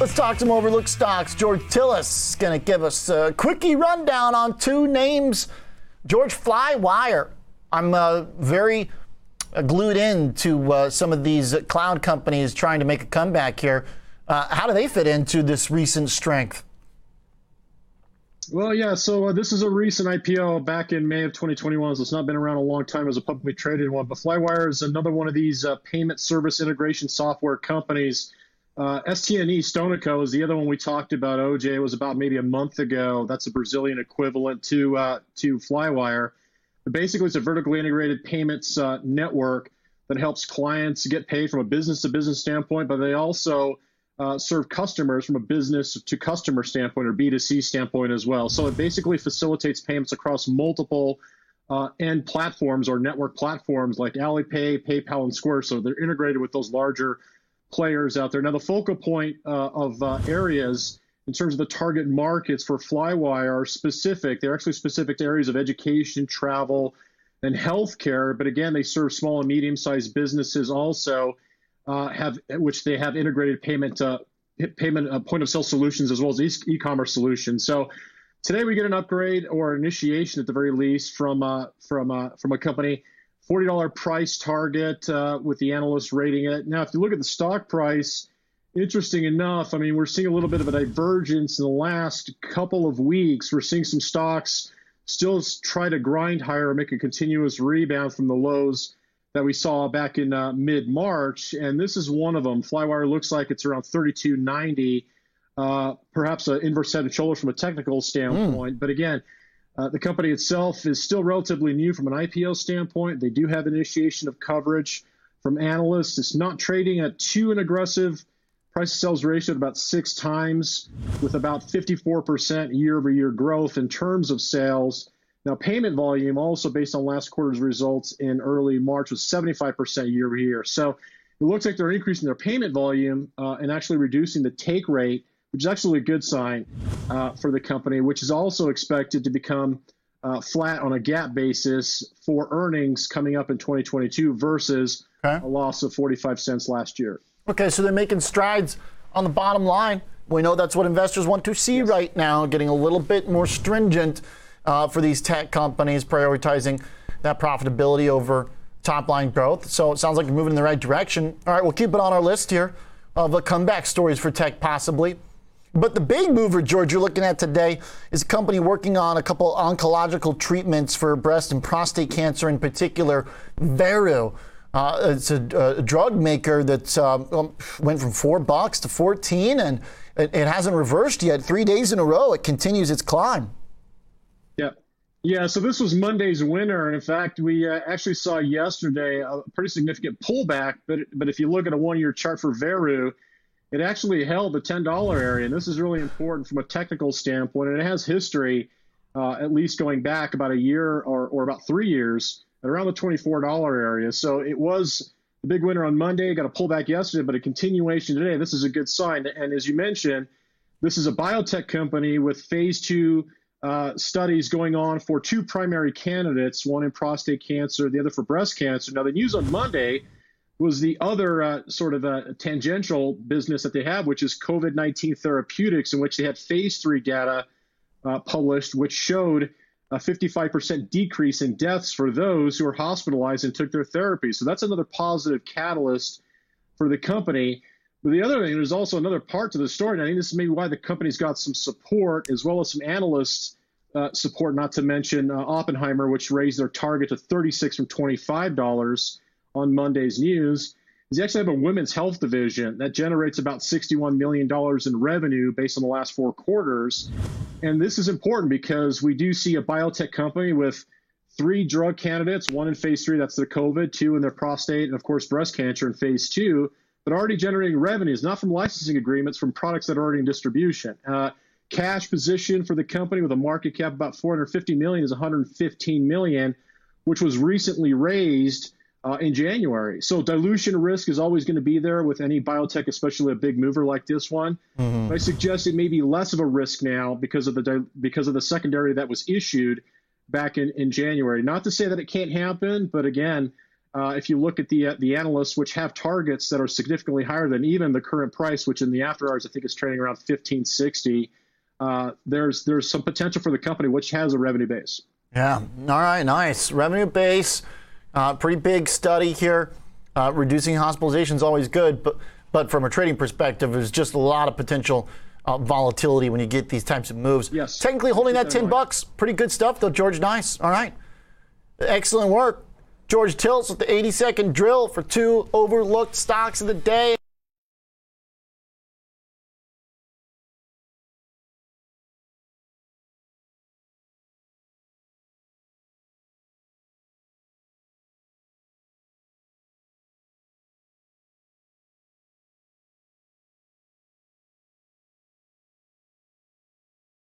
Let's talk some overlooked stocks. George Tsilis is going to give us a quickie rundown on two names. George Flywire. I'm uh, very uh, glued in to uh, some of these cloud companies trying to make a comeback here. Uh, how do they fit into this recent strength? Well, yeah. So uh, this is a recent IPO back in May of 2021. So it's not been around a long time as a publicly traded one. But Flywire is another one of these uh, payment service integration software companies uh, STNE Stoneco is the other one we talked about. OJ it was about maybe a month ago. That's a Brazilian equivalent to uh, to Flywire. But basically, it's a vertically integrated payments uh, network that helps clients get paid from a business to business standpoint, but they also uh, serve customers from a business to customer standpoint or B2C standpoint as well. So it basically facilitates payments across multiple uh, end platforms or network platforms like Alipay, PayPal, and Square. So they're integrated with those larger players out there. Now, the focal point uh, of uh, areas in terms of the target markets for Flywire are specific. They're actually specific to areas of education, travel, and healthcare. But again, they serve small and medium-sized businesses also, uh, have which they have integrated payment uh, payment uh, point of sale solutions as well as e- commerce solutions. So. Today we get an upgrade or initiation at the very least from uh, from from a company $40 price target uh, with the analysts rating it. Now, if you look at the stock price, interesting enough, I mean, we're seeing a little bit of a divergence in the last couple of weeks. We're seeing some stocks still try to grind higher, make a continuous rebound from the lows that we saw back in uh, mid March. And this is one of them. Flywire looks like it's around 32.90. Uh, perhaps an inverse head and shoulders from a technical standpoint. Mm. But again, uh, the company itself is still relatively new from an IPO standpoint. They do have initiation of coverage from analysts. It's not trading at too an aggressive price to sales ratio at about six times, with about 54% year over year growth in terms of sales. Now, payment volume, also based on last quarter's results in early March, was 75% year over year. So it looks like they're increasing their payment volume uh, and actually reducing the take rate which is actually a good sign uh, for the company, which is also expected to become uh, flat on a GAAP basis for earnings coming up in 2022 versus okay. a loss of 45 cents last year. Okay, so they're making strides on the bottom line. We know that's what investors want to see yes. right now, getting a little bit more stringent uh, for these tech companies, prioritizing that profitability over top line growth. So it sounds like you're moving in the right direction. All right, we'll keep it on our list here of the comeback stories for tech, possibly. But the big mover, George, you're looking at today is a company working on a couple oncological treatments for breast and prostate cancer in particular, Veru. Uh, it's a, a, drug maker that uh, um, went from four bucks to 14, and it, it, hasn't reversed yet. Three days in a row, it continues its climb. Yeah. Yeah, so this was Monday's winner, and in fact, we uh, actually saw yesterday a pretty significant pullback. But but if you look at a one-year chart for Veru, it actually held the $10 area. And this is really important from a technical standpoint. And it has history, uh, at least going back about a year or, or about three years, at around the $24 area. So it was the big winner on Monday, got a pullback yesterday, but a continuation today. This is a good sign. And as you mentioned, this is a biotech company with phase two uh, studies going on for two primary candidates, one in prostate cancer, the other for breast cancer. Now, the news on Monday was the other uh, sort of a tangential business that they have, which is COVID 19 therapeutics, in which they had phase three data uh, published, which showed a 55% decrease in deaths for those who were hospitalized and took their therapy. So that's another positive catalyst for the company. But the other thing, there's also another part to the story. And I think this is maybe why the company's got some support as well as some analysts uh, support, not to mention uh, Oppenheimer, which raised their target to 36 from $25 on Monday's news is they actually have a women's health division that generates about $61 million in revenue based on the last four quarters. And this is important because we do see a biotech company with three drug candidates, one in phase three, that's their COVID, two in their prostate, and of course, breast cancer in phase two, but already generating revenues, not from licensing agreements, from products that are already in distribution. Uh, cash position for the company with a market cap about 450 million is 115 million, which was recently raised uh, in January. So dilution risk is always going to be there with any biotech, especially a big mover like this one. Mm-hmm. I suggest it may be less of a risk now because of the because of the secondary that was issued back in, in January. Not to say that it can't happen, but again, uh, if you look at the uh, the analysts, which have targets that are significantly higher than even the current price, which in the after hours I think is trading around 1560, uh, there's there's some potential for the company, which has a revenue base. Yeah. All right. Nice revenue base. Uh, pretty big study here. Uh, reducing hospitalization is always good, but but from a trading perspective, there's just a lot of potential uh, volatility when you get these types of moves. Yes. Technically holding that that 10 in bucks, pretty good stuff though, George. Nice. All right. Excellent work. George Tsilis with the 80 second drill for two overlooked stocks of the day.